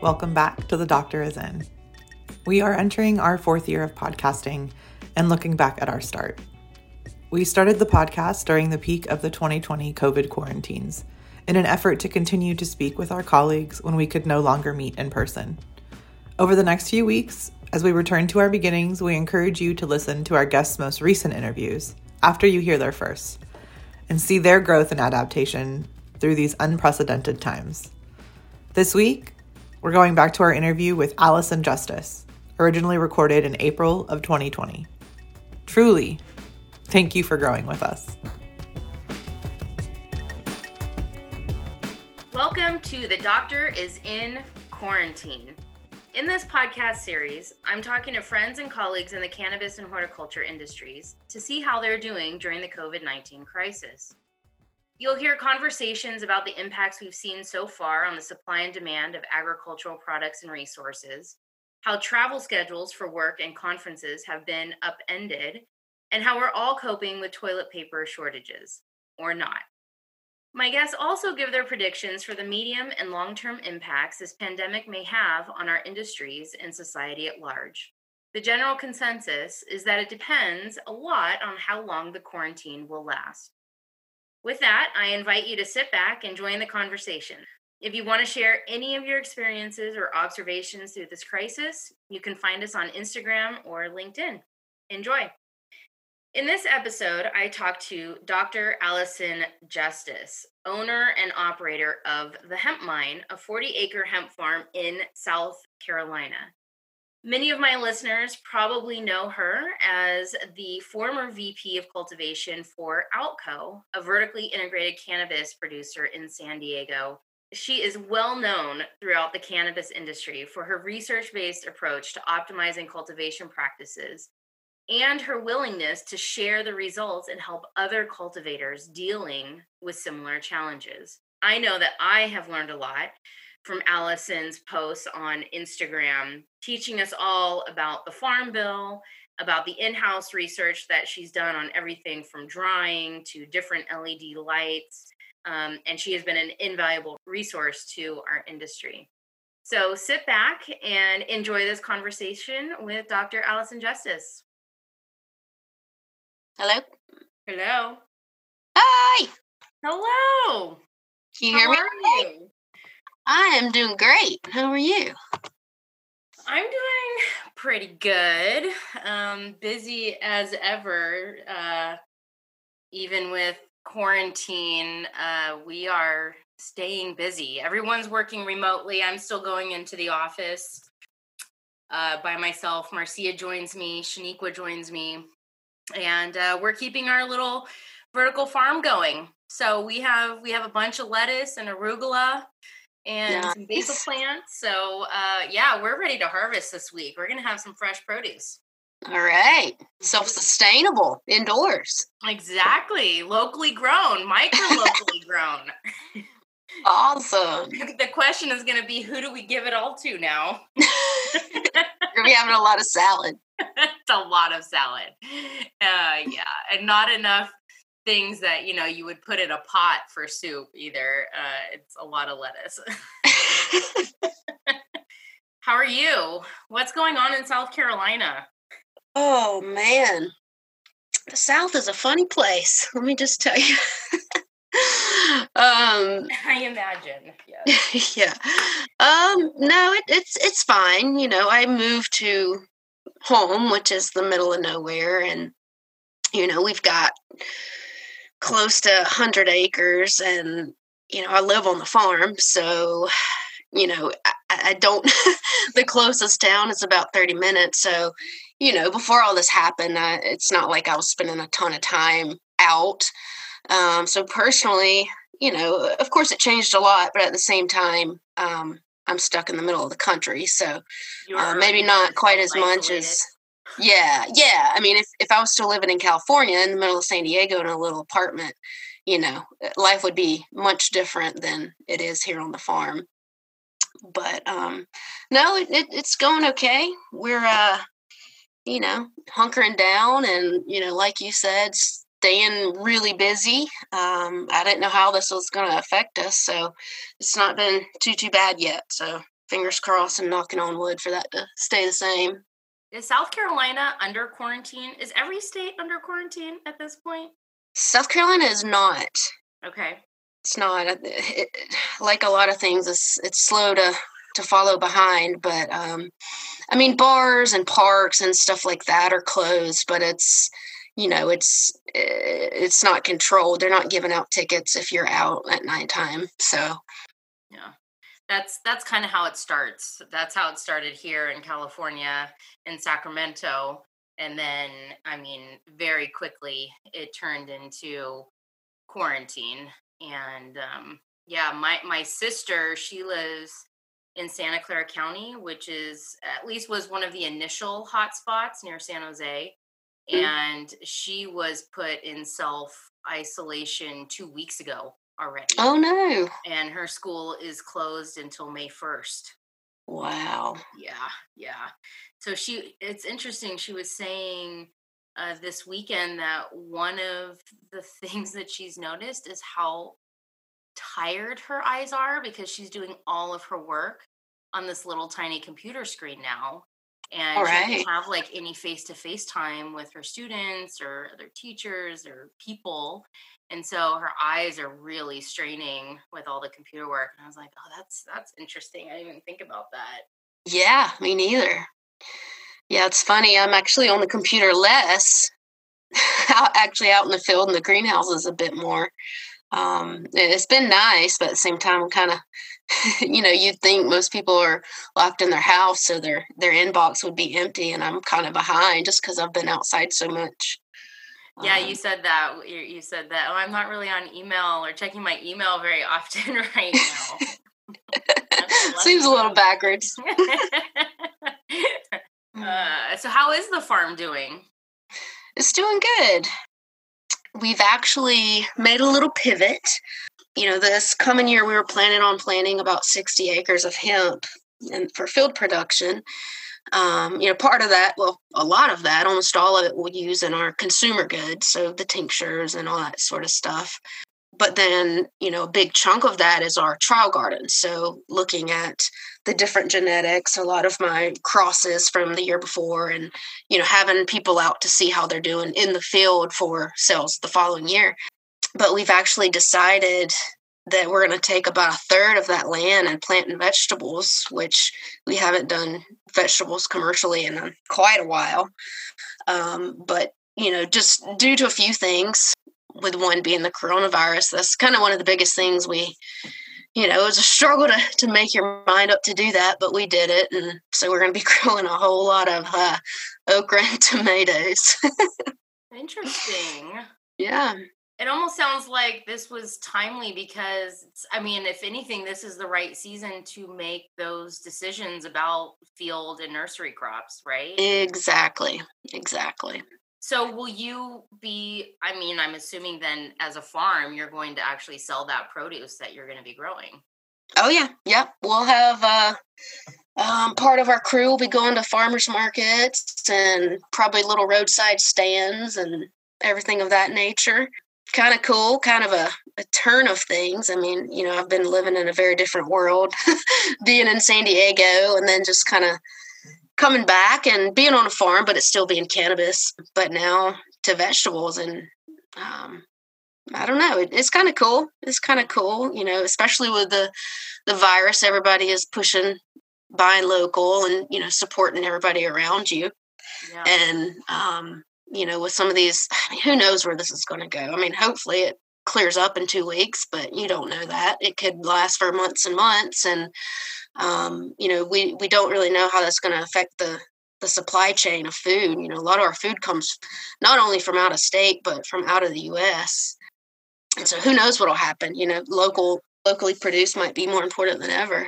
Welcome back to The Doctor Is In. We are entering our fourth year of podcasting and looking back at our start. We started the podcast during the peak of the 2020 COVID quarantines in an effort to continue to speak with our colleagues when we could no longer meet in person. Over the next few weeks, as we return to our beginnings, we encourage you to listen to our guests' most recent interviews after you hear their first and see their growth and adaptation through these unprecedented times. This week, we're going back to our interview with Allison Justice, originally recorded in April of 2020. Truly, thank you for growing with us. Welcome to The Doctor is in Quarantine. In this podcast series, I'm talking to friends and colleagues in the cannabis and horticulture industries to see how they're doing during the COVID 19 crisis. You'll hear conversations about the impacts we've seen so far on the supply and demand of agricultural products and resources, how travel schedules for work and conferences have been upended, and how we're all coping with toilet paper shortages, or not. My guests also give their predictions for the medium and long term impacts this pandemic may have on our industries and society at large. The general consensus is that it depends a lot on how long the quarantine will last. With that, I invite you to sit back and join the conversation. If you want to share any of your experiences or observations through this crisis, you can find us on Instagram or LinkedIn. Enjoy. In this episode, I talked to Dr. Allison Justice, owner and operator of The Hemp Mine, a 40 acre hemp farm in South Carolina. Many of my listeners probably know her as the former VP of cultivation for Outco, a vertically integrated cannabis producer in San Diego. She is well known throughout the cannabis industry for her research based approach to optimizing cultivation practices and her willingness to share the results and help other cultivators dealing with similar challenges. I know that I have learned a lot from Allison's posts on Instagram, teaching us all about the Farm Bill, about the in house research that she's done on everything from drying to different LED lights. Um, and she has been an invaluable resource to our industry. So sit back and enjoy this conversation with Dr. Allison Justice. Hello? Hello. Hi! Hello. Can you hear How me? I am doing great. How are you? I'm doing pretty good. Um, busy as ever. Uh, even with quarantine, uh, we are staying busy. Everyone's working remotely. I'm still going into the office uh, by myself. Marcia joins me. Shaniqua joins me, and uh, we're keeping our little vertical farm going. So we have we have a bunch of lettuce and arugula and some basil Nice. plants. So uh, yeah, we're ready to harvest this week. We're gonna have some fresh produce. All right. Self sustainable indoors. Exactly, locally grown, micro locally grown. Awesome. the question is gonna be, who do we give it all to now? You're going to be having a lot of salad. it's a lot of salad. Uh, yeah, and not enough things that you know you would put in a pot for soup either. Uh, it's a lot of lettuce. How are you? What's going on in South Carolina? oh, man. The South is a funny place. Let me just tell you. um, I imagine. Yes. yeah. Um, no, it, it's it's fine. You know, I moved to home, which is the middle of nowhere, and you know, we've got close to 100 acres and you know, I live on the farm, so you know, I, I don't the closest town is about 30 minutes, so you know, before all this happened, I, it's not like I was spending a ton of time out. Um, so personally, you know, of course it changed a lot, but at the same time, um, I'm stuck in the middle of the country, so uh, maybe not quite as much as yeah, yeah. I mean, if if I was still living in California, in the middle of San Diego, in a little apartment, you know, uh, life would be much different than it is here on the farm. But um, no, it, it, it's going okay. We're uh, you know, hunkering down, and you know, like you said, staying really busy. Um, I didn't know how this was going to affect us, so it's not been too too bad yet. So fingers crossed and knocking on wood for that to stay the same. Is South Carolina under quarantine? Is every state under quarantine at this point? South Carolina is not. Okay. It's not. It, like a lot of things, it's it's slow to to follow behind. But um, I mean, bars and parks and stuff like that are closed, but it's you know it's it's not controlled. They're not giving out tickets if you're out at nighttime. So yeah that's that's kind of how it starts that's how it started here in california in sacramento and then i mean very quickly it turned into quarantine and um, yeah my my sister she lives in santa clara county which is at least was one of the initial hot spots near san jose mm-hmm. and she was put in self isolation two weeks ago already. Oh no. And her school is closed until May 1st. Wow. Yeah, yeah. So she it's interesting she was saying uh, this weekend that one of the things that she's noticed is how tired her eyes are because she's doing all of her work on this little tiny computer screen now and right. she doesn't have like any face-to-face time with her students or other teachers or people and so her eyes are really straining with all the computer work and i was like oh that's that's interesting. I didn't even think about that. Yeah me neither. Yeah it's funny i'm actually on the computer less out actually out in the field in the greenhouses a bit more. Um, it's been nice but at the same time i'm kind of you know you'd think most people are locked in their house so their their inbox would be empty and i'm kind of behind just because i've been outside so much yeah, you um, said that. You said that. Oh, I'm not really on email or checking my email very often right now. Seems a little backwards. uh, so, how is the farm doing? It's doing good. We've actually made a little pivot. You know, this coming year, we were planning on planting about 60 acres of hemp and for field production. Um, you know, part of that, well, a lot of that, almost all of it, we'll use in our consumer goods, so the tinctures and all that sort of stuff. But then, you know, a big chunk of that is our trial garden. So looking at the different genetics, a lot of my crosses from the year before, and, you know, having people out to see how they're doing in the field for sales the following year. But we've actually decided that we're going to take about a third of that land and plant in vegetables, which we haven't done vegetables commercially in quite a while. Um, but, you know, just due to a few things, with one being the coronavirus, that's kind of one of the biggest things we, you know, it was a struggle to, to make your mind up to do that, but we did it. And so we're going to be growing a whole lot of uh, okra and tomatoes. Interesting. Yeah it almost sounds like this was timely because i mean if anything this is the right season to make those decisions about field and nursery crops right? Exactly exactly. So will you be i mean i'm assuming then as a farm you're going to actually sell that produce that you're going to be growing. Oh yeah yeah. We'll have uh um, part of our crew will be going to farmers markets and probably little roadside stands and everything of that nature kind of cool, kind of a, a turn of things. I mean, you know, I've been living in a very different world, being in San Diego and then just kind of coming back and being on a farm, but it's still being cannabis, but now to vegetables. And um, I don't know, it, it's kind of cool. It's kind of cool, you know, especially with the, the virus, everybody is pushing buying local and, you know, supporting everybody around you. Yeah. And, um, you know, with some of these, I mean, who knows where this is going to go? I mean, hopefully it clears up in two weeks, but you don't know that. It could last for months and months. And, um, you know, we, we don't really know how that's going to affect the, the supply chain of food. You know, a lot of our food comes not only from out of state, but from out of the U.S. And so who knows what'll happen? You know, local, locally produced might be more important than ever.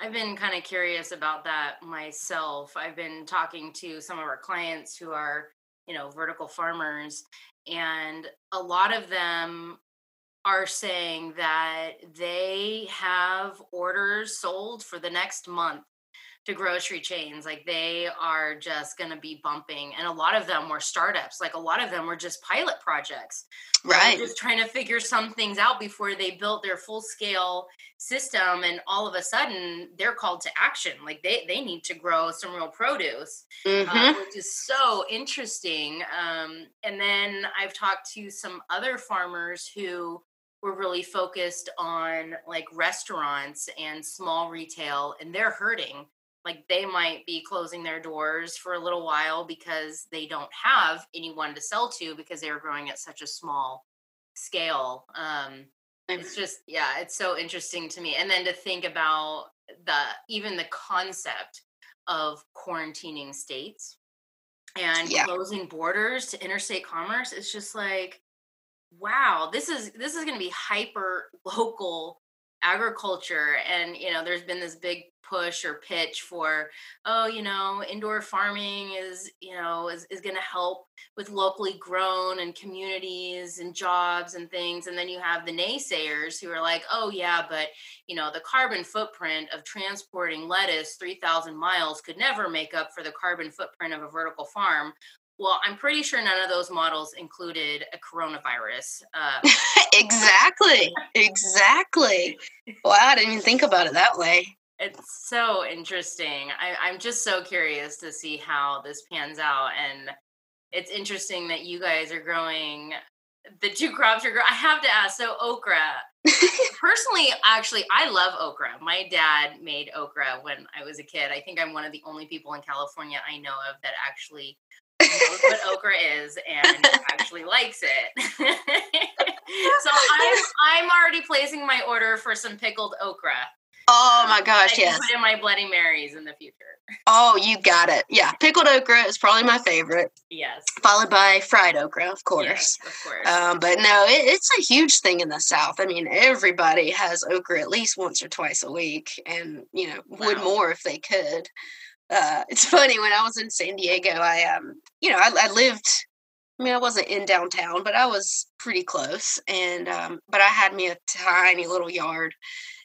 I've been kind of curious about that myself. I've been talking to some of our clients who are you know vertical farmers and a lot of them are saying that they have orders sold for the next month to grocery chains. Like they are just going to be bumping. And a lot of them were startups. Like a lot of them were just pilot projects. Right. Just trying to figure some things out before they built their full scale system. And all of a sudden they're called to action. Like they, they need to grow some real produce, Mm-hmm. uh, which is so interesting. Um, and then I've talked to some other farmers who were really focused on like restaurants and small retail and they're hurting like they might be closing their doors for a little while because they don't have anyone to sell to because they're growing at such a small scale um it's just yeah it's so interesting to me and then to think about the even the concept of quarantining states and Yeah. closing borders to interstate commerce it's just like wow this is this is going to be hyper local agriculture and you know there's been this big push or pitch for oh you know indoor farming is you know is, is going to help with locally grown and communities and jobs and things and then you have the naysayers who are like oh yeah but you know the carbon footprint of transporting lettuce 3000 miles could never make up for the carbon footprint of a vertical farm well i'm pretty sure none of those models included a coronavirus uh, exactly. Exactly. Wow, I didn't even think about it that way. it's so interesting. I, I'm just so curious to see how this pans out. And it's interesting that you guys are growing the two crops you're growing. I have to ask so, okra. Personally, actually, I love okra. My dad made okra when I was a kid. I think I'm one of the only people in California I know of that actually knows what okra is and actually likes it. so I'm I'm already placing my order for some pickled okra. Oh my gosh, can yes. Put in my Bloody Marys in the future. Oh, you got it. Yeah, pickled okra is probably my favorite, Yes. followed by fried okra, of course. Yes, of course. Um, but no, it, it's a huge thing in the South. I mean, everybody has okra at least once or twice a week, and you know, would more if they could. Uh, it's funny when I was in San Diego, I um, you know, I, I lived. I mean, I wasn't in downtown, but I was pretty close, and um, but I had me a tiny little yard,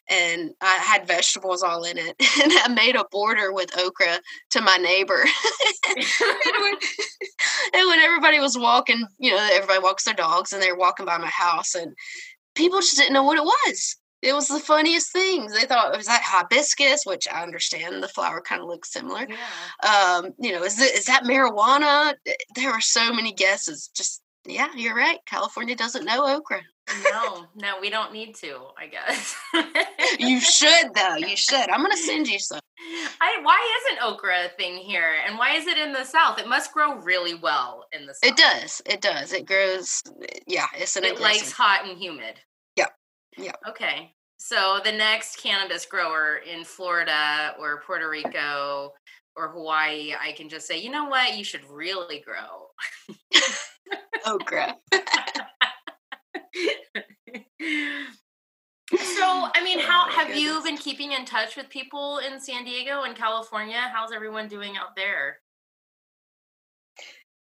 and I had vegetables all in it, and I made a border with okra to my neighbor. and, when, and when everybody was walking, you know, everybody walks their dogs, and they're walking by my house, and people just didn't know what it was. It was the funniest things. They thought it was that hibiscus, which I understand the flower kind of looks similar. yeah. Um, you know, is it is that marijuana? There were so many guesses. Just yeah, you're right. California doesn't know okra. No, no, we don't need to, I guess. You should though. You should. I'm gonna send you some. I, why isn't okra a thing here? And why is it in the South? It must grow really well in the South. It does. It does. It grows. Yeah, it's an It likes hot and humid. Yeah. Okay. So the next cannabis grower in Florida or Puerto Rico or Hawaii, I can just say, you know what? You should really grow. Oh, okra. so, I mean, how Oh have you been keeping in touch with people in San Diego and California? How's everyone doing out there?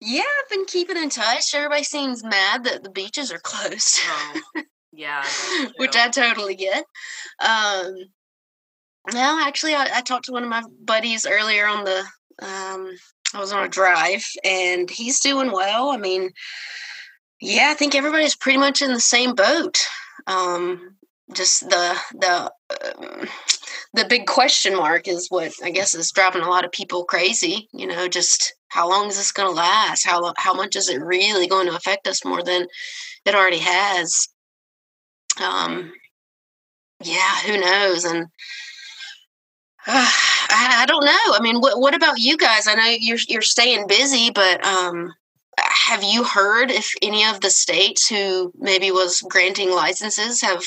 Yeah, I've been keeping in touch. Everybody seems mad that the beaches are closed. Oh, yeah, which. I totally get. Um, no, actually, I, I talked to one of my buddies earlier on the. Um, I was on a drive, and he's doing well. I mean, yeah, I think everybody's pretty much in the same boat. Um, just the the um, the big question mark is what I guess is driving a lot of people crazy. You know, just how long is this going to last? How how much is it really going to affect us more than it already has? Um yeah who knows? And uh, I, I don't know. I mean what, what about you guys? I know you're you're staying busy but um have you heard if any of the states who maybe was granting licenses have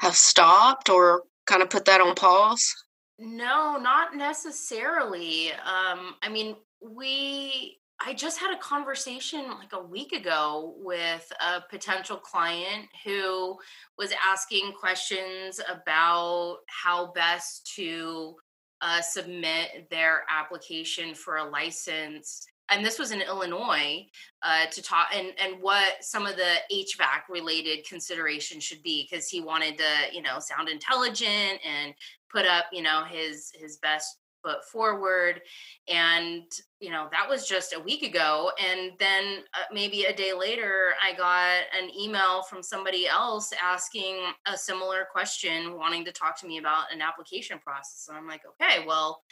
have stopped or kind of put that on pause? No, not necessarily. Um, I mean, we I just had a conversation like a week ago with a potential client who was asking questions about how best to uh, submit their application for a license. And this was in Illinois uh, to talk and and what some of the HVAC related considerations should be because he wanted to you know sound intelligent and put up you know his his best foot forward and you know that was just a week ago and then uh, maybe a day later i got an email from somebody else asking a similar question wanting to talk to me about an application process and i'm like okay well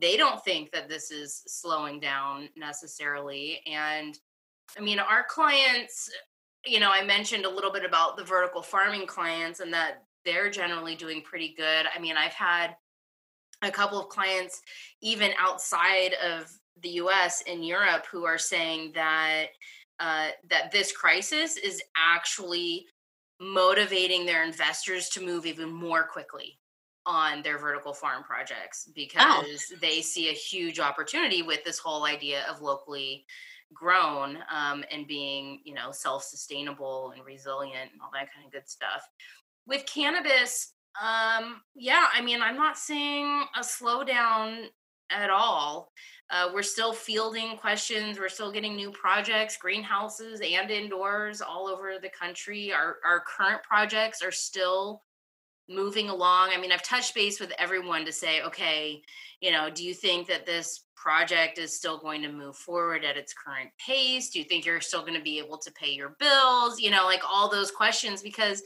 they don't think that this is slowing down necessarily and i mean our clients you know i mentioned a little bit about the vertical farming clients and that they're generally doing pretty good. I mean i've had a couple of clients even outside of the US in Europe who are saying that uh, that this crisis is actually motivating their investors to move even more quickly on their vertical farm projects because oh. they see a huge opportunity with this whole idea of locally grown um, and being you know self-sustainable and resilient and all that kind of good stuff with cannabis um, yeah, I mean, I'm not seeing a slowdown at all. Uh, we're still fielding questions. We're still getting new projects, greenhouses and indoors all over the country. Our our current projects are still moving along. I mean, I've touched base with everyone to say, okay, you know, do you think that this project is still going to move forward at its current pace? Do you think you're still going to be able to pay your bills? You know, like all those questions because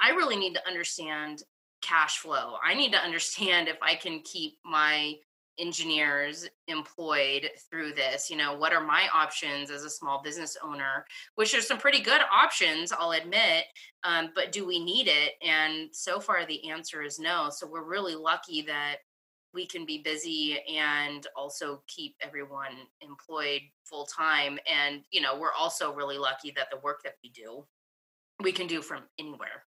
I really need to understand cash flow. I need to understand if I can keep my engineers employed through this you know what are my options as a small business owner which are some pretty good options i'll admit um, but do we need it? And so far the answer is no. So we're really lucky that we can be busy and also keep everyone employed full time. And you know we're also really lucky that the work that we do we can do from anywhere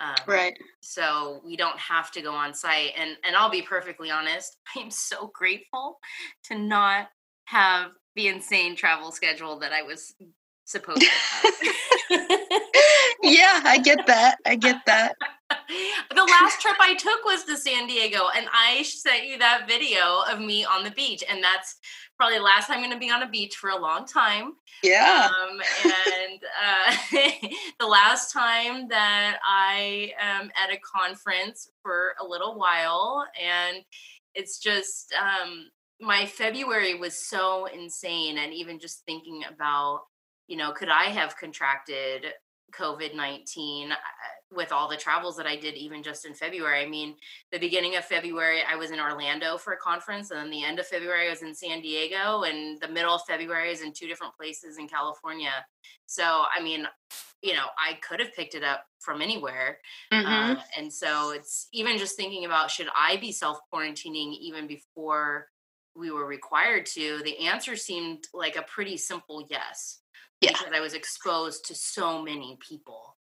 um, right. So we don't have to go on site. And and I'll be perfectly honest, I'm so grateful to not have the insane travel schedule that I was supposed yeah, I get that. I get that. the last trip I took was to San Diego, and I sent you that video of me on the beach, and that's probably the last time I'm going to be on a beach for a long time. Yeah. Um, and uh, the last time that I am at a conference for a little while, and it's just um, my February was so insane, and even just thinking about, you know, could I have contracted COVID 19 with all the travels that I did, even just in February. I mean, the beginning of February, I was in Orlando for a conference, and then the end of February, I was in San Diego, and the middle of February, is in two different places in California. So, I mean, you know, I could have picked it up from anywhere. Mm-hmm. Uh, and so it's even just thinking about should I be self quarantining even before we were required to? The answer seemed like a pretty simple yes. Yeah. Because I was exposed to so many people.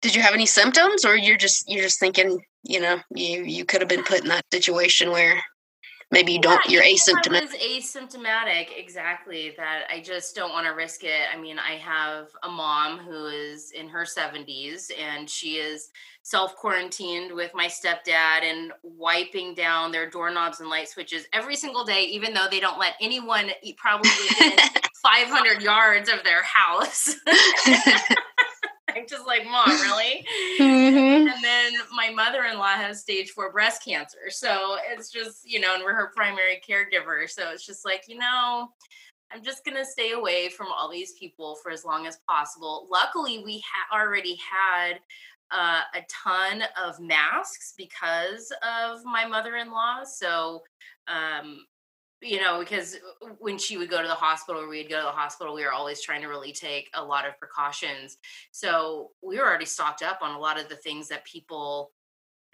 Did you have any symptoms or you're just you're just thinking you know you you could have been put in that situation where maybe you don't yeah, you're asymptomatic I was asymptomatic exactly that i just don't want to risk it. I mean i have a mom who is in her 70s and she is self quarantined with my stepdad and wiping down their doorknobs and light switches every single day even though they don't let anyone eat probably 500 yards of their house I'm just like, Mom, really? Mm-hmm. And then my mother in law has stage four breast cancer. So it's just, you know, and we're her primary caregiver. So it's just like, you know, I'm just going to stay away from all these people for as long as possible. Luckily, we ha- already had uh, a ton of masks because of my mother in law. So, um, you know, because when she would go to the hospital or we'd go to the hospital, we were always trying to really take a lot of precautions. So we were already stocked up on a lot of the things that people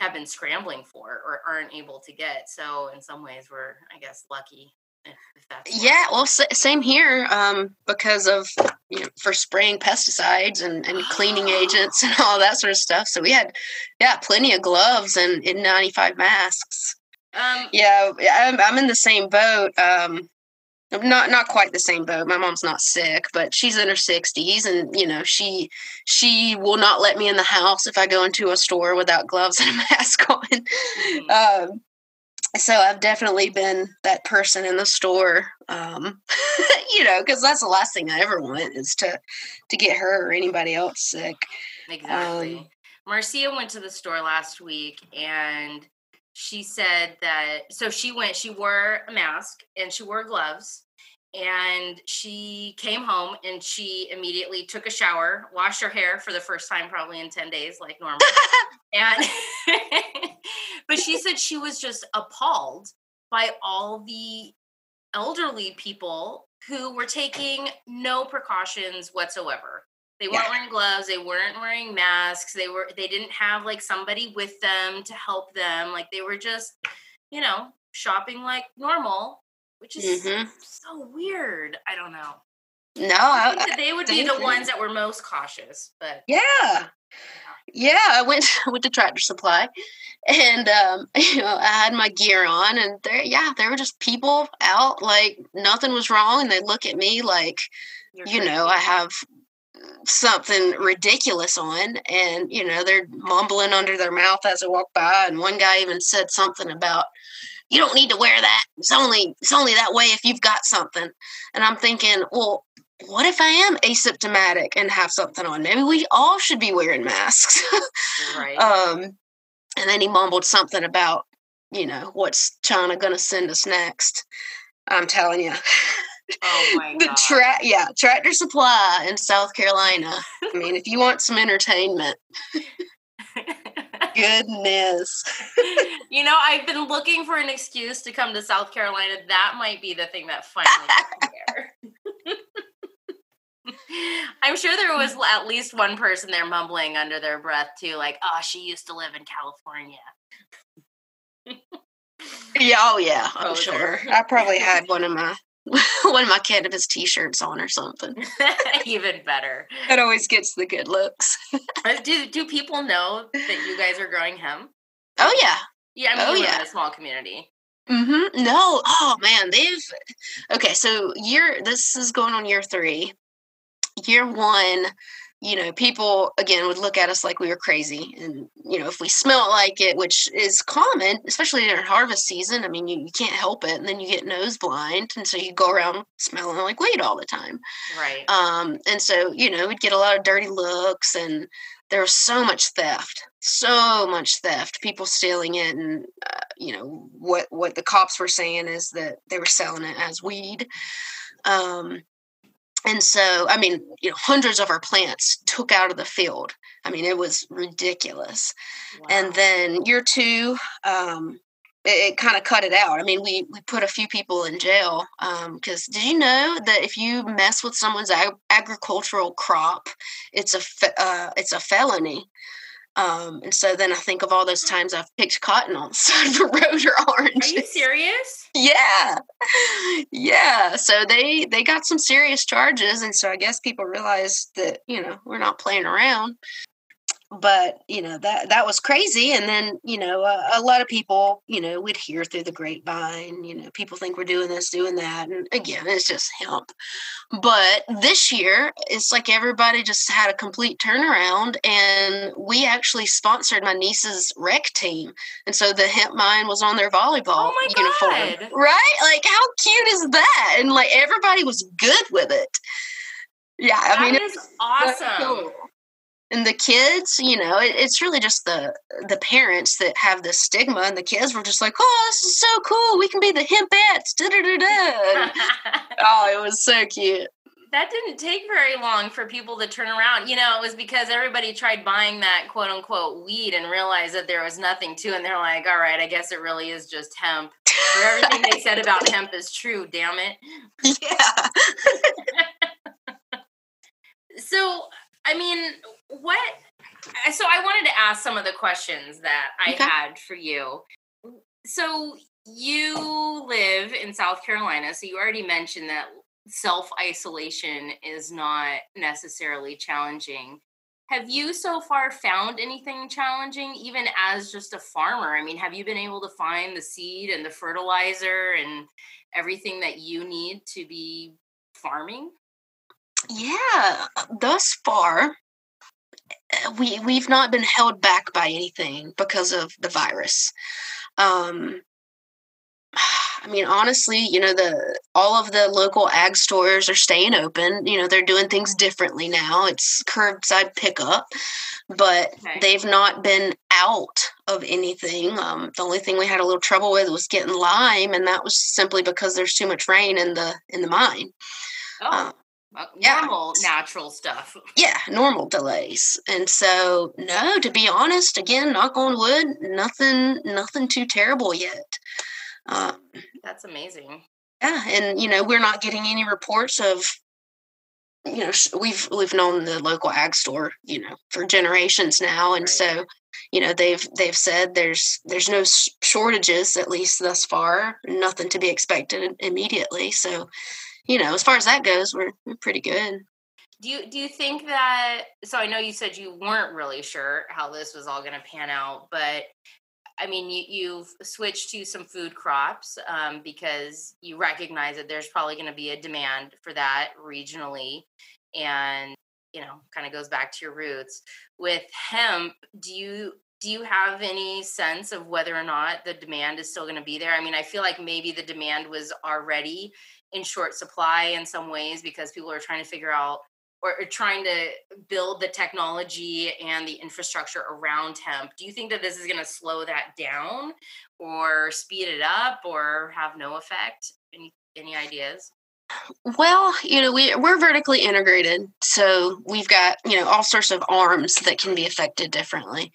have been scrambling for or aren't able to get. So in some ways, we're, I guess, lucky. yeah, well, same here um, because of you know, for spraying pesticides and, and cleaning agents and all that sort of stuff. So we had, yeah, plenty of gloves and N95 masks. Um, yeah, I'm, I'm in the same boat. Um, not not quite the same boat. My mom's not sick, but she's in her 60s, and you know she she will not let me in the house if I go into a store without gloves and a mask on. Mm-hmm. Um, so I've definitely been that person in the store, um, you know, because that's the last thing I ever want is to to get her or anybody else sick. Exactly. Um, Marcia went to the store last week and she said that so she went she wore a mask and she wore gloves and she came home and she immediately took a shower washed her hair for the first time probably in 10 days like normal. And but she said she was just appalled by all the elderly people who were taking no precautions whatsoever they weren't yeah. wearing gloves they weren't wearing masks they were they didn't have like somebody with them to help them like they were just you know shopping like normal which is mm-hmm. so weird i don't know no I I, they would be the ones that were most cautious but yeah yeah i went went to tractor supply and um you know i had my gear on and there yeah there were just people out like nothing was wrong and they look at me like You're you crazy. know i have something ridiculous on and you know they're mumbling under their mouth as they walk by and one guy even said something about you don't need to wear that. It's only it's only that way if you've got something. And i'm thinking well what if i am asymptomatic and have something on? Maybe we all should be wearing masks. Right. Um and then he mumbled something about you know what's china gonna send us next? I'm telling you Oh my god. The tra- yeah, Tractor Supply in South Carolina. I mean, if you want some entertainment. Goodness. you know, I've been looking for an excuse to come to South Carolina. That might be the thing that finally there. I'm sure there was at least one person there mumbling under their breath too, like, "Oh, she used to live in California." yeah, oh yeah, I'm oh, sure. I probably had one of my one of my cannabis t-shirts on or something. Even better. It always gets the good looks. Uh, do do people know that you guys are growing hemp? Oh yeah. Yeah, I mean, oh, yeah. in a small community. Mm-hmm. No. Oh man, they've okay, so year this is going on year three. Year one, you know, people again would look at us like we were crazy. And, you know, if we smell like it, which is common, especially during harvest season, I mean, you, you can't help it. And then you get nose blind. And so you go around smelling like weed all the time. Right. Um, and so, you know, we'd get a lot of dirty looks and there was so much theft, so much theft, people stealing it. And, uh, you know, what, what the cops were saying is that they were selling it as weed. Um, and so i mean you know hundreds of our plants took out of the field. I mean it was ridiculous. Wow. and then year two um, it, it kind of cut it out. I mean we we put a few people in jail because um, did you know that if you mess with someone's ag- agricultural crop it's a fe- uh, it's a felony um, and so then I think of all those times I've picked cotton on the side of the road or orange. Are you serious? Yeah. Yeah. So they they got some serious charges and so I guess people realized that, you know, we're not playing around but you know that that was crazy and then you know a, a, lot of people you know would hear through the grapevine you know people think we're doing this doing that and again it's just hemp. But this year it's like everybody just had a complete turnaround and we actually sponsored my niece's rec team and so the hemp mine was on their volleyball oh uniform. Right? Like how cute is that? And like everybody was good with it. Yeah that i mean it's awesome. cool and the kids you know it, it's really just the the parents that have this stigma and the kids were just like oh this is so cool we can be the hempettes da, da, da, da. oh it was so cute that didn't take very long for people to turn around. You know, it was because everybody tried buying that quote unquote weed and realized that there was nothing to, and they're like, all right, I guess it really is just hemp. For everything they said about hemp is true, damn it. Yeah. so, I mean, what so i wanted to ask some of the questions that i okay. had for you. So you live in south carolina so you already mentioned that self isolation is not necessarily challenging. Have you so far found anything challenging even as just a farmer? I mean have you been able to find the seed and the fertilizer and everything that you need to be farming yeah thus far we we've not been held back by anything because of the virus. Um, I mean, honestly, you know, the all of the local ag stores are staying open. You know, they're doing things differently now. It's curbside pickup, but okay. they've not been out of anything. Um, the only thing we had a little trouble with was getting lime, and that was simply because there's too much rain in the in the mine. Oh. Uh, normal yeah. natural stuff. Yeah, normal delays. And so no, to be honest, again, knock on wood, nothing nothing too terrible yet. Um, That's amazing. Yeah, and you know we're not getting any reports of you know we've we've known the local ag store you know for generations now and right. so you know they've they've said there's there's no shortages at least thus far nothing to be expected immediately so you know as far as that goes we're, we're pretty good do you do you think that so i know you said you weren't really sure how this was all going to pan out but I mean, you, you've switched to some food crops um, because you recognize that there's probably going to be a demand for that regionally. And, you know, kind of goes back to your roots. With hemp, do you do you have any sense of whether or not the demand is still going to be there? I mean, I feel like maybe the demand was already in short supply in some ways because people are trying to figure out or, or trying to build the technology and the infrastructure around hemp do you think that this is going to slow that down or speed it up or have no effect any any ideas well, you know, we we're vertically integrated, so we've got you know all sorts of arms that can be affected differently.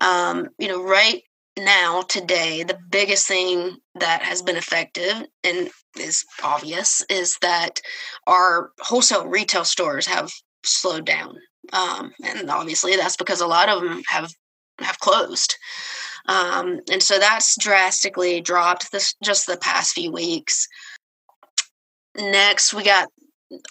Okay. Um, you know, right now today the biggest thing that has been effective and is obvious is that our wholesale retail stores have slowed down um, and obviously that's because a lot of them have have closed. Um, and so that's drastically dropped this just the past few weeks. Next we got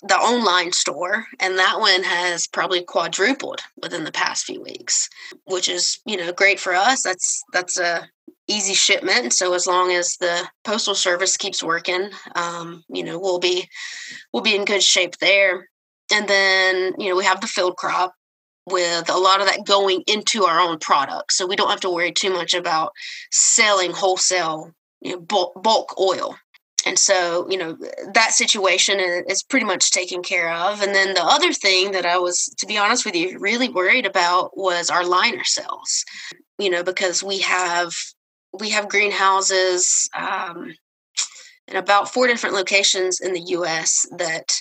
the online store and that one has probably quadrupled within the past few weeks which is you know great for us. That's that's a easy shipment so as long as the postal service keeps working um, you know we'll be we'll be in good shape there. And then you know we have the field crop with a lot of that going into our own product so we don't have to worry too much about selling wholesale you know, bulk, bulk oil. And so you know that situation is pretty much taken care of. And then the other thing that i was to be honest with you really worried about was our liner cells you know because we have we have greenhouses um, in about four different locations in the us that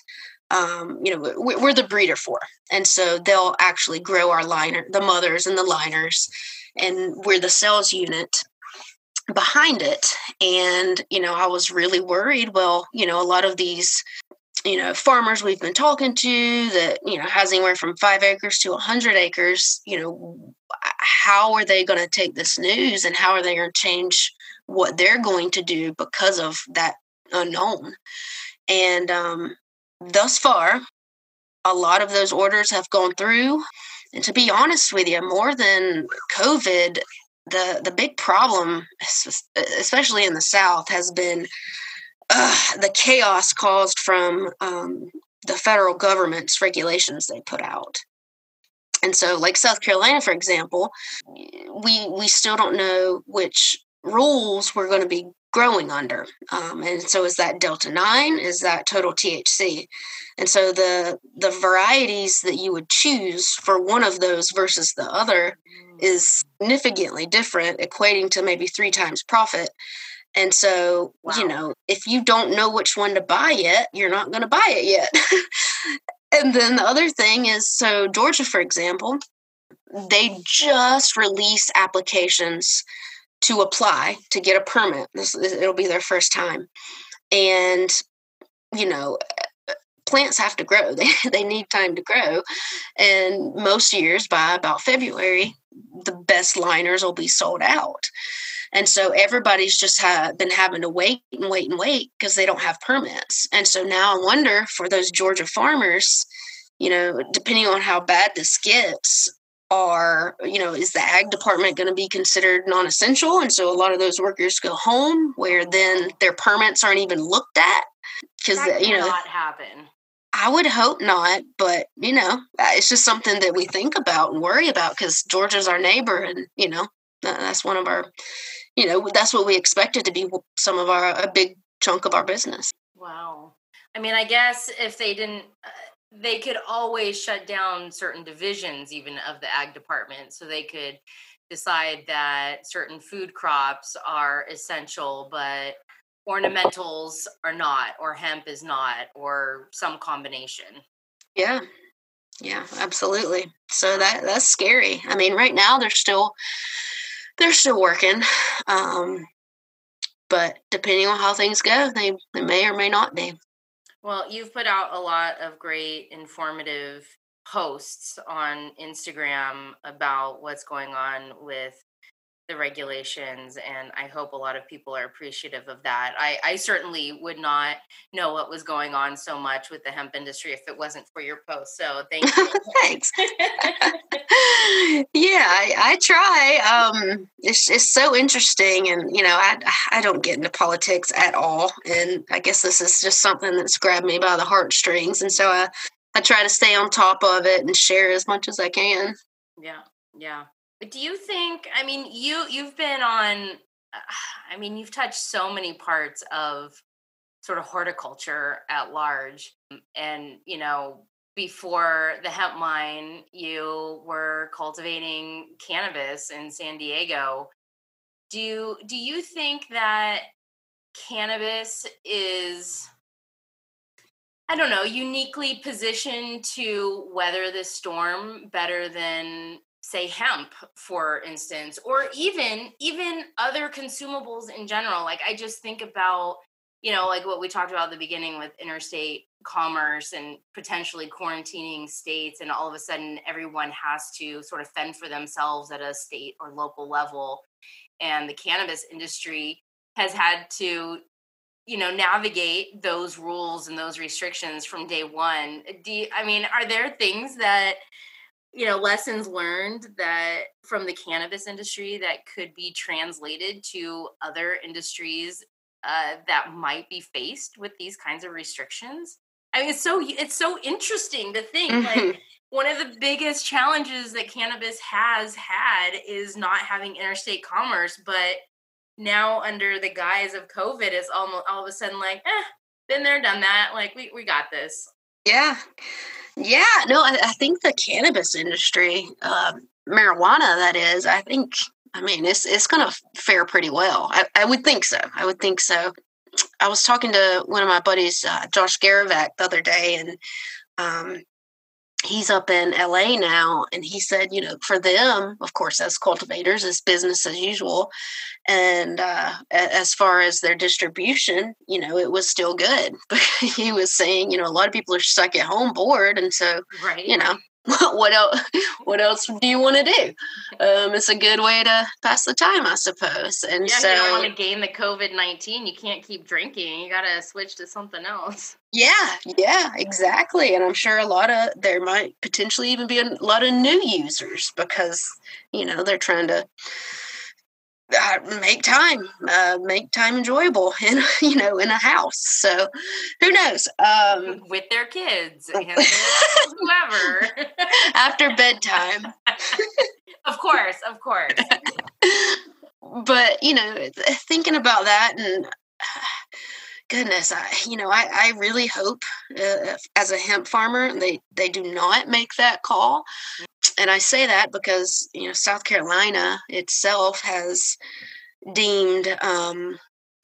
um, you know we're the breeder for. And so they'll actually grow our liner the mothers and the liners and we're the sales unit behind it. And you know i was really worried well you know a lot of these you know farmers we've been talking to that you know has anywhere from five acres to a hundred acres you know how are they going to take this news and how are they going to change what they're going to do because of that unknown? And um thus far a lot of those orders have gone through. And to be honest with you more than covid the the big problem, especially in the South, has been uh, the chaos caused from um, the federal government's regulations they put out. And so, like South Carolina, for example, we we still don't know which rules we're going to be growing under. Um, and so, is that Delta nine? Is that total THC? And so, the the varieties that you would choose for one of those versus the other is significantly different, equating to maybe three times profit. And so, wow. you know, if you don't know which one to buy yet, you're not going to buy it yet. and then the other thing is so, Georgia, for example, they just release applications to apply to get a permit. This, it'll be their first time. And, you know, eh, plants have to grow. They, they need time to grow. And most years, by about February, the best liners will be sold out. And so everybody's just ha- been having to wait and wait and wait because they don't have permits. And so now I wonder for those Georgia farmers, you know, depending on how bad this gets, are, you know, is the ag department going to be considered non essential? And so a lot of those workers go home where then their permits aren't even looked at because, you know, not happen. I would hope not, but you know, uh, it's just something that we think about and worry about because Georgia's our neighbor, and you know, that's one of our, you know that's what we expected to be some of our a big chunk of our business. Wow. I mean, I guess if they didn't, uh, they could always shut down certain divisions, even of the ag department, so they could decide that certain food crops are essential, but ornamentals are not, or hemp is not, or some combination. Yeah. Yeah, absolutely. So that that's scary. I mean, right now they're still they're still working. Um but depending on how things go, they, they may or may not be. Well, you've put out a lot of great informative posts on Instagram about what's going on with the regulations and i hope a lot of people are appreciative of that. I, I certainly would not know what was going on so much with the hemp industry if it wasn't for your post so thank you. Thanks. Yeah I, I, try. Um it's, it's so interesting and you know I, I don't get into politics at all and i guess this is just something that's grabbed me by the heartstrings and so i i try to stay on top of it and share as much as i can. Yeah yeah do you think? I mean, you you've been on. I mean, you've touched so many parts of sort of horticulture at large, and you know, before the hemp mine, you were cultivating cannabis in San Diego. Do you, do you think that cannabis is I don't know, uniquely positioned to weather this storm better than say hemp for instance or even even other consumables in general like i just think about you know like what we talked about at the beginning with interstate commerce and potentially quarantining states and all of a sudden everyone has to sort of fend for themselves at a state or local level. And the cannabis industry has had to you know navigate those rules and those restrictions from day one. Do you, i mean are there things that you know lessons learned that from the cannabis industry that could be translated to other industries uh, that might be faced with these kinds of restrictions? I mean it's so it's so interesting to think mm-hmm. like one of the biggest challenges that cannabis has had is not having interstate commerce but now under the guise of covid it's almost all of a sudden like eh been there done that like we, we got this. Yeah yeah, no, I, I think the cannabis industry, um, marijuana, that is, I think, I mean, it's it's going to fare pretty well. I, I would think so. I would think so. I was talking to one of my buddies, uh, Josh Garavak, the other day, and um, he's up in LA now and he said you know for them of course as cultivators it's business as usual and uh, as far as their distribution you know it was still good but he was saying you know a lot of people are stuck at home bored and so right. you know what else what else do you want to do? Um, it's a good way to pass the time i suppose and yeah, so you don't want to gain the covid-19 you can't keep drinking you gotta switch to something else. Yeah yeah exactly and i'm sure a lot of there might potentially even be a lot of new users because you know they're trying to make time, uh, make time enjoyable in you know in a house. So who knows? Um, With their kids, whoever after bedtime. of course, of course. but you know, thinking about that and. goodness, I you know I, I really hope uh, as a hemp farmer they they do not make that call and I say that because you know South Carolina itself has deemed um,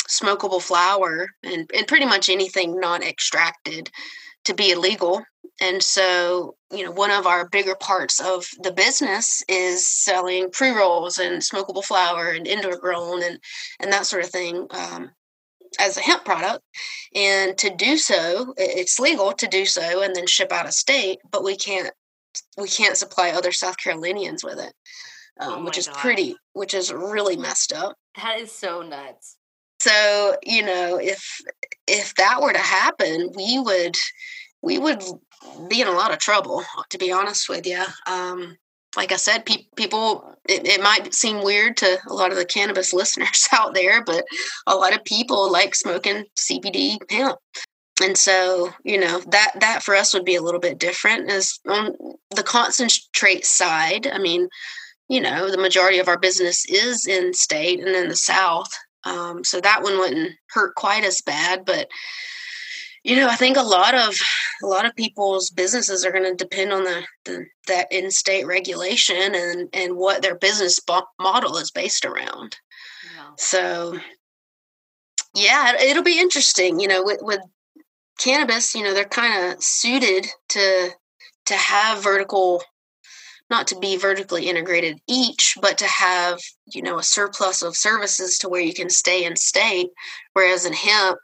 smokable flower and, and pretty much anything not extracted to be illegal. And so, you know, one of our bigger parts of the business is selling pre rolls and smokable flower and indoor grown and and that sort of thing um, as a hemp product. And to do so, it's legal to do so and then ship out of state, but we can't we can't supply other South Carolinians with it, um, oh which is God. pretty, which is really messed up. That is so nuts. So you know, if if that were to happen, we would we would be in a lot of trouble. To be honest with you, um, like I said, pe- people, it, it, might seem weird to a lot of the cannabis listeners out there, but a lot of people like smoking CBD hemp and so you know that that for us would be a little bit different is on the concentrate side i mean you know, the majority of our business is in state and in the South. Um, so that one wouldn't hurt quite as bad. But, you know, I think a lot of a lot of people's businesses are going to depend on the, the that in-state regulation and and what their business model is based around. Yeah. So, yeah, it'll be interesting. You know, with, with cannabis, you know, they're kind of suited to to have vertical not to be vertically integrated each, but to have, you know, a surplus of services to where you can stay in state. Whereas in hemp,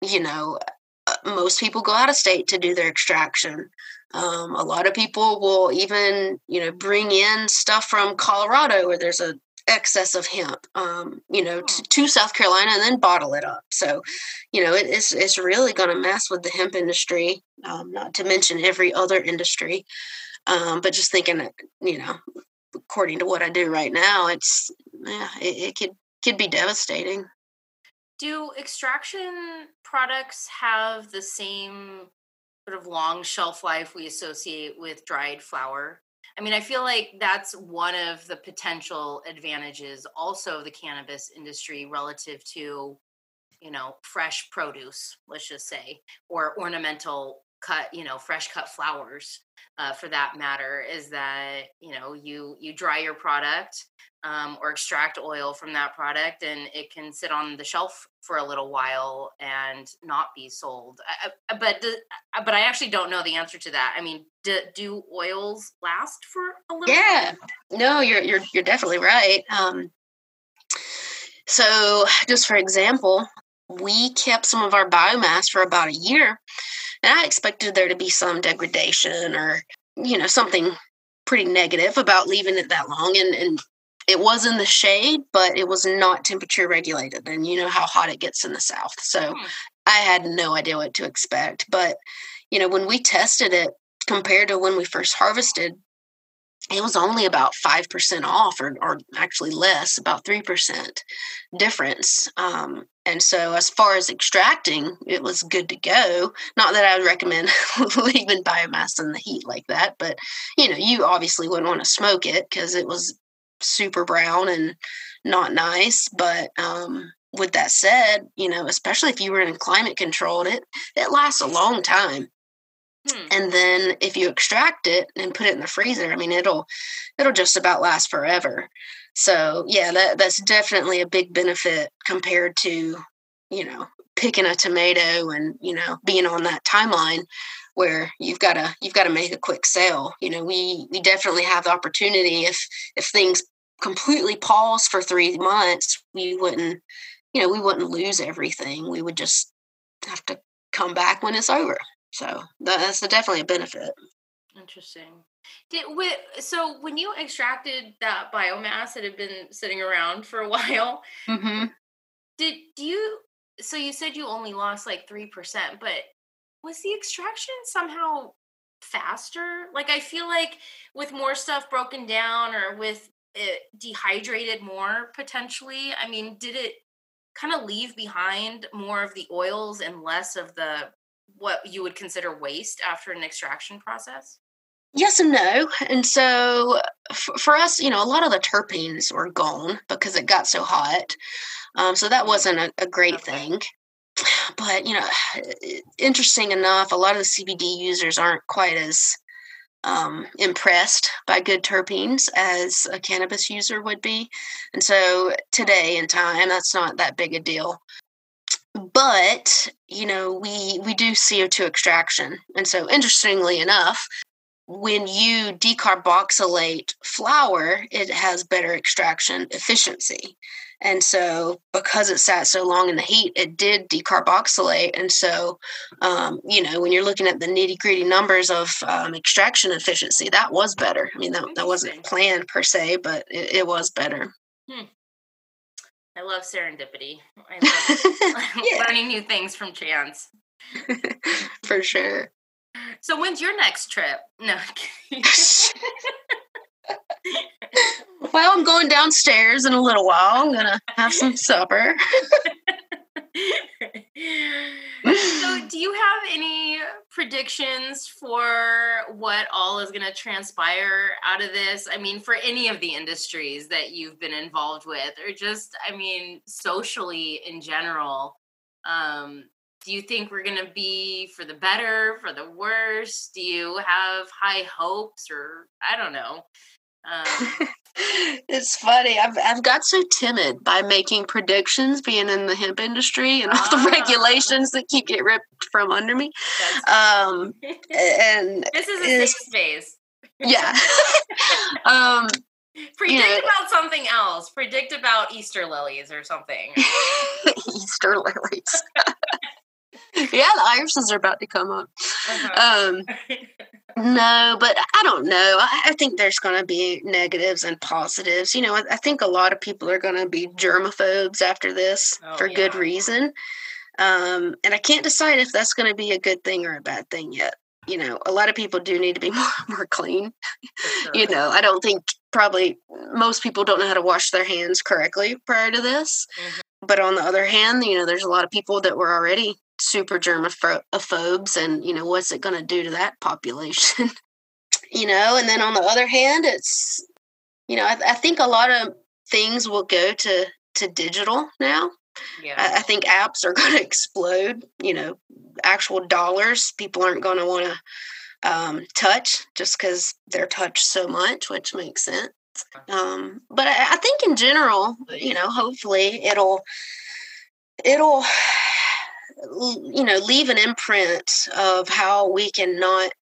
you know, uh, most people go out of state to do their extraction. Um, a lot of people will even, you know, bring in stuff from Colorado where there's a excess of hemp, um, you know, to, to, South Carolina and then bottle it up. So, you know, it, it's it's really going to mess with the hemp industry, um, not to mention every other industry. Um, but just thinking, you know, according to what I do right now, it's yeah, it, it could could be devastating. Do extraction products have the same sort of long shelf life we associate with dried flower? I mean, I feel like that's one of the potential advantages also of the cannabis industry relative to, you know, fresh produce, let's just say, or ornamental cut you know fresh cut flowers uh, for that matter is that you know you you dry your product um, or extract oil from that product and it can sit on the shelf for a little while and not be sold. I, but uh, but i actually don't know the answer to that. I mean do, do oils last for a little yeah. no you're you're you're definitely right um so just for example we kept some of our biomass for about a year and I expected there to be some degradation or, you know, something pretty negative about leaving it that long. And, and it was in the shade, but it was not temperature regulated. And you know how hot it gets in the South. So hmm. I had no idea what to expect. But, you know, when we tested it compared to when we first harvested, it was only about 5% off or, or actually less about 3% difference um, and so as far as extracting it was good to go not that i would recommend leaving biomass in the heat like that but you know you obviously wouldn't want to smoke it because it was super brown and not nice but um, with that said you know especially if you were in climate controlled it it lasts a long time Hmm. And then if you extract it and put it in the freezer, I mean it'll it'll just about last forever. So yeah, that that's definitely a big benefit compared to, you know, picking a tomato and, you know, being on that timeline where you've got to you've got to make a quick sale. You know, we we definitely have the opportunity if if things completely pause for 3 months, we wouldn't you know, we wouldn't lose everything. We would just have to come back when it's over. So that's definitely a benefit. Interesting. Did with so when you extracted that biomass that had been sitting around for a while, mm-hmm. did do you? So you said you only lost like three percent, but was the extraction somehow faster? Like I feel like with more stuff broken down or with it dehydrated more potentially. I mean, did it kind of leave behind more of the oils and less of the what you would consider waste after an extraction process? Yes and no. And so f- for us, you know, a lot of the terpenes were gone because it got so hot. Um, so that wasn't a, a great okay. thing. But, you know, interesting enough, a lot of the CBD users aren't quite as um, impressed by good terpenes as a cannabis user would be. And so today in time, that's not that big a deal but you know we we do co2 extraction and so interestingly enough when you decarboxylate flower, it has better extraction efficiency and so because it sat so long in the heat it did decarboxylate and so um, you know when you're looking at the nitty gritty numbers of um, extraction efficiency that was better i mean that, that wasn't planned per se but it, it was better hmm. I love serendipity. I love learning new things from chance. For sure. So when's your next trip? No. well, I'm going downstairs in a little while. I'm gonna have some supper. so do you have any predictions for what all is going to transpire out of this? I mean, for any of the industries that you've been involved with, or just, I mean, socially in general? Um, do you think we're going to be for the better, for the worse? Do you have high hopes, or I don't know? Um, it's funny. I've I've got so timid by making predictions, being in the hemp industry and all the ah. regulations that keep get ripped from under me. Um, and this is a safe space. Yeah. um, Predict you know, about something else. Predict about Easter lilies or something. Easter lilies. yeah, the irises are about to come up. Uh-huh. Um, no, but I don't know. I, I think there's going to be negatives and positives. You know, I, I think a lot of people are going to be germaphobes after this oh, for yeah. good reason. Um, and I can't decide if that's going to be a good thing or a bad thing yet. You know, a lot of people do need to be more, more clean. Sure. You know, I don't think probably most people don't know how to wash their hands correctly prior to this. Mm-hmm. But on the other hand, you know, there's a lot of people that were already super germaphobes and you know what's it going to do to that population you know? And then on the other hand it's you know I, I, think a lot of things will go to to digital now. Yeah. I, I think apps are going to explode you know actual dollars people aren't going to want to um, touch just because they're touched so much which makes sense. Um, but I, I think in general you know hopefully it'll it'll you know leave an imprint of how we can not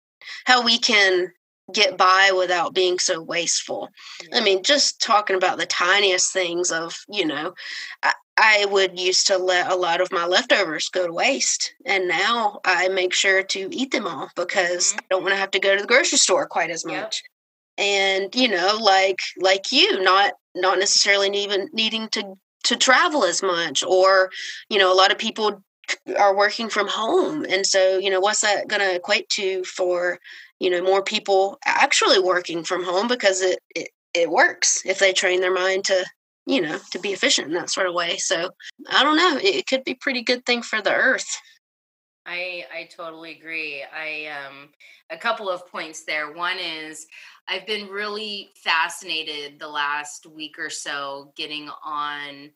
how we can get by without being so wasteful i mean just talking about the tiniest things of you know I, I would used to let a lot of my leftovers go to waste and now i make sure to eat them all because mm-hmm. i don't want to have to go to the grocery store quite as much yep. and you know like like you not not necessarily even needing to to travel as much or you know a lot of people are working from home. And so you know what's that going to equate to for you know more people actually working from home? Because it, it it works if they train their mind to you know to be efficient in that sort of way. So i don't know. It, it could be pretty good thing for the earth. I I totally agree. I um a couple of points there. One is I've been really fascinated the last week or so getting on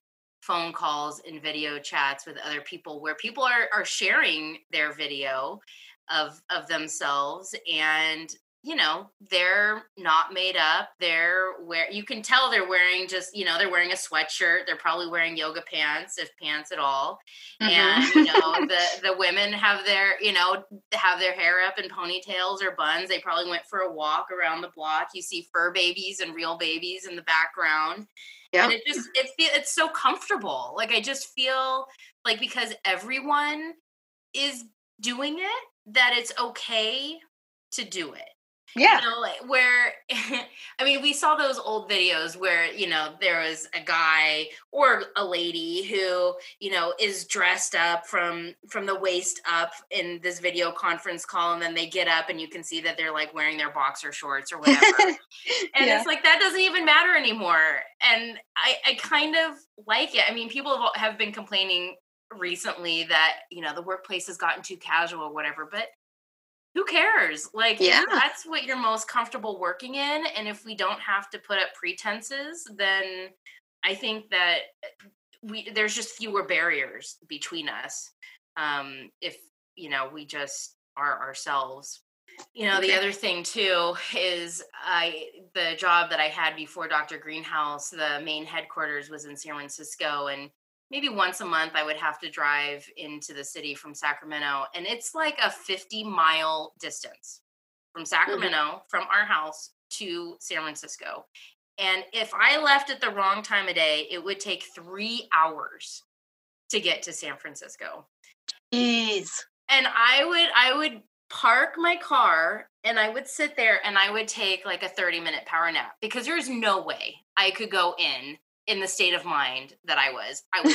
phone calls and video chats with other people where people are are sharing their video of of themselves and you know they're not made up they're where you can tell they're wearing just you know they're wearing a sweatshirt they're probably wearing yoga pants if pants at all mm-hmm. and you know the the women have their you know have their hair up in ponytails or buns they probably went for a walk around the block you see fur babies and real babies in the background yeah. And it just it feel it's so comfortable. Like I just feel like because everyone is doing it that it's okay to do it. Yeah. You know, where I mean, we saw those old videos where, you know, there was a guy or a lady who, you know, is dressed up from from the waist up in this video conference call and then they get up and you can see that they're like wearing their boxer shorts or whatever. and yeah. it's like that doesn't even matter anymore. And I I kind of like it. I mean, people have been complaining recently that, you know, the workplace has gotten too casual or whatever, but who cares? Like, yeah. that's what you're most comfortable working in. And if we don't have to put up pretenses, then I think that we there's just fewer barriers between us. Um, if you know, we just are ourselves. You know, the other thing too is I the job that I had before Dr. Greenhouse, the main headquarters was in San Francisco and maybe once a month I would have to drive into the city from Sacramento. And it's like a 50 mile distance from mm-hmm. Sacramento, mm-hmm. from our house to San Francisco. And if I left at the wrong time of day, it would take three hours to get to San Francisco. Jeez. And I would I would park my car and I would sit there and I would take like a 30 minute power nap because there's no way I could go in in the state of mind that I was. I was,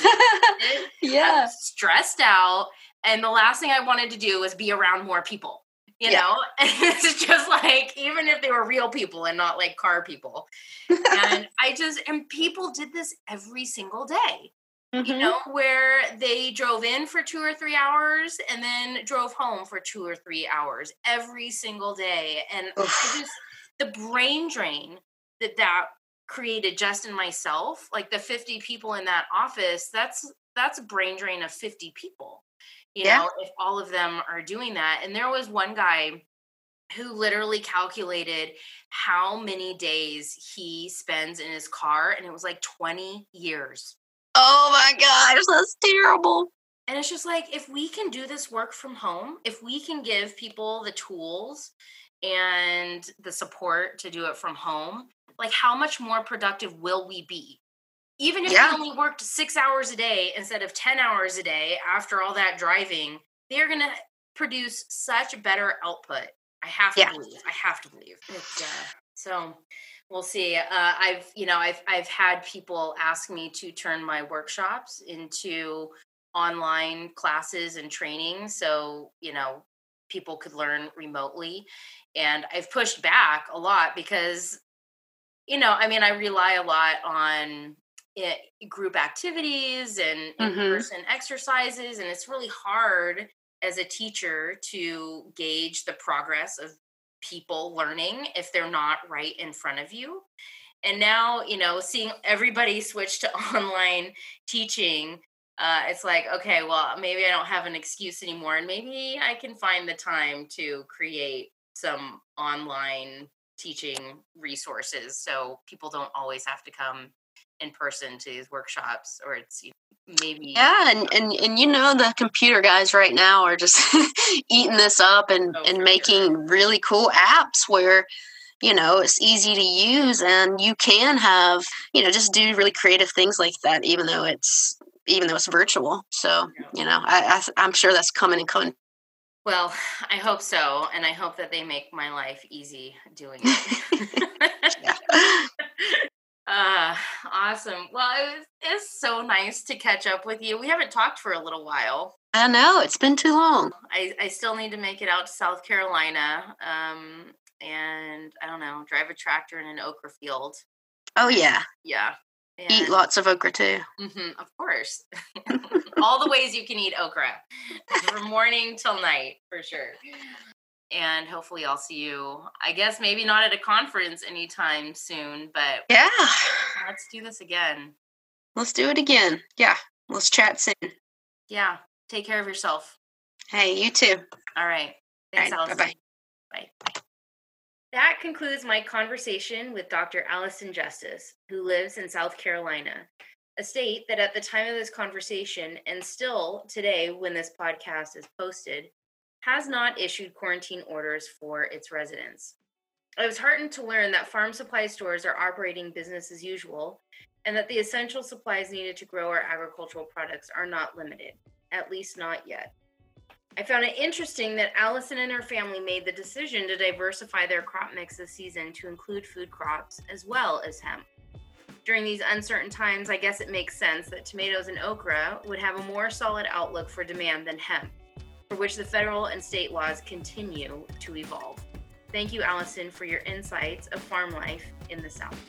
yeah. I was stressed out. And the last thing I wanted to do was be around more people, you yeah. know? And it's just like, even if they were real people and not like car people. and I just, and people did this every single day. mm-hmm. you know, where they drove in for two or three hours and then drove home for two or three hours every single day. And just, the brain drain that that created just in myself, like the 50 people in that office, that's that's a brain drain of 50 people. You yeah. know, if all of them are doing that. And there was one guy who literally calculated how many days he spends in his car and it was like 20 years Oh my gosh, that's terrible. And it's just like if we can do this work from home, if we can give people the tools and the support to do it from home, like how much more productive will we be? Even if yeah. we only worked six hours a day instead of 10 hours a day after all that driving, they're going to produce such better output. I have to yeah. believe. I have to believe. It's, uh, so We'll see. Uh, I've you know I've I've had people ask me to turn my workshops into online classes and training, so you know people could learn remotely, and I've pushed back a lot because you know I mean I rely a lot on it, group activities and mm-hmm. in-person exercises, and it's really hard as a teacher to gauge the progress of people learning if they're not right in front of you. And now, you know, seeing everybody switch to online teaching, uh, it's like, okay, well, maybe I don't have an excuse anymore. And maybe I can find the time to create some online teaching resources so people don't always have to come in person to these workshops or it's you know, maybe yeah and, and and you know the computer guys right now are just eating this up and oh, and making sure. really cool apps where you know it's easy to use and you can have you know just do really creative things like that even though it's even though it's virtual. So you know I, I i'm sure that's coming and coming well, I hope so, and I hope that they make my life easy doing it. Uh, awesome. Well, it was, it's so nice to catch up with you. We haven't talked for a little while. I know it's been too long. I, I still need to make it out to South Carolina. Um, and I don't know, drive a tractor in an okra field. Oh yeah, yeah. And, eat lots of okra too. Mm-hmm, of course, all the ways you can eat okra, from morning till night for sure and hopefully I'll see you. I guess maybe not at a conference anytime soon, but yeah, let's do this again. Let's do it again. Yeah, let's chat soon. Yeah, take care of yourself. Hey, you too. All right. Thanks, All right, Allison. Bye-bye. Bye. That concludes my conversation with Dr. Allison Justice, who lives in South Carolina, a state that at the time of this conversation, and still today when this podcast is posted, has not issued quarantine orders for its residents. I was heartened to learn that farm supply stores are operating business as usual and that the essential supplies needed to grow our agricultural products are not limited, at least not yet. I found it interesting that Allison and her family made the decision to diversify their crop mix this season to include food crops as well as hemp. During these uncertain times, I guess it makes sense that tomatoes and okra would have a more solid outlook for demand than hemp for which the federal and state laws continue to evolve. Thank you, Allison, for your insights of farm life in the South.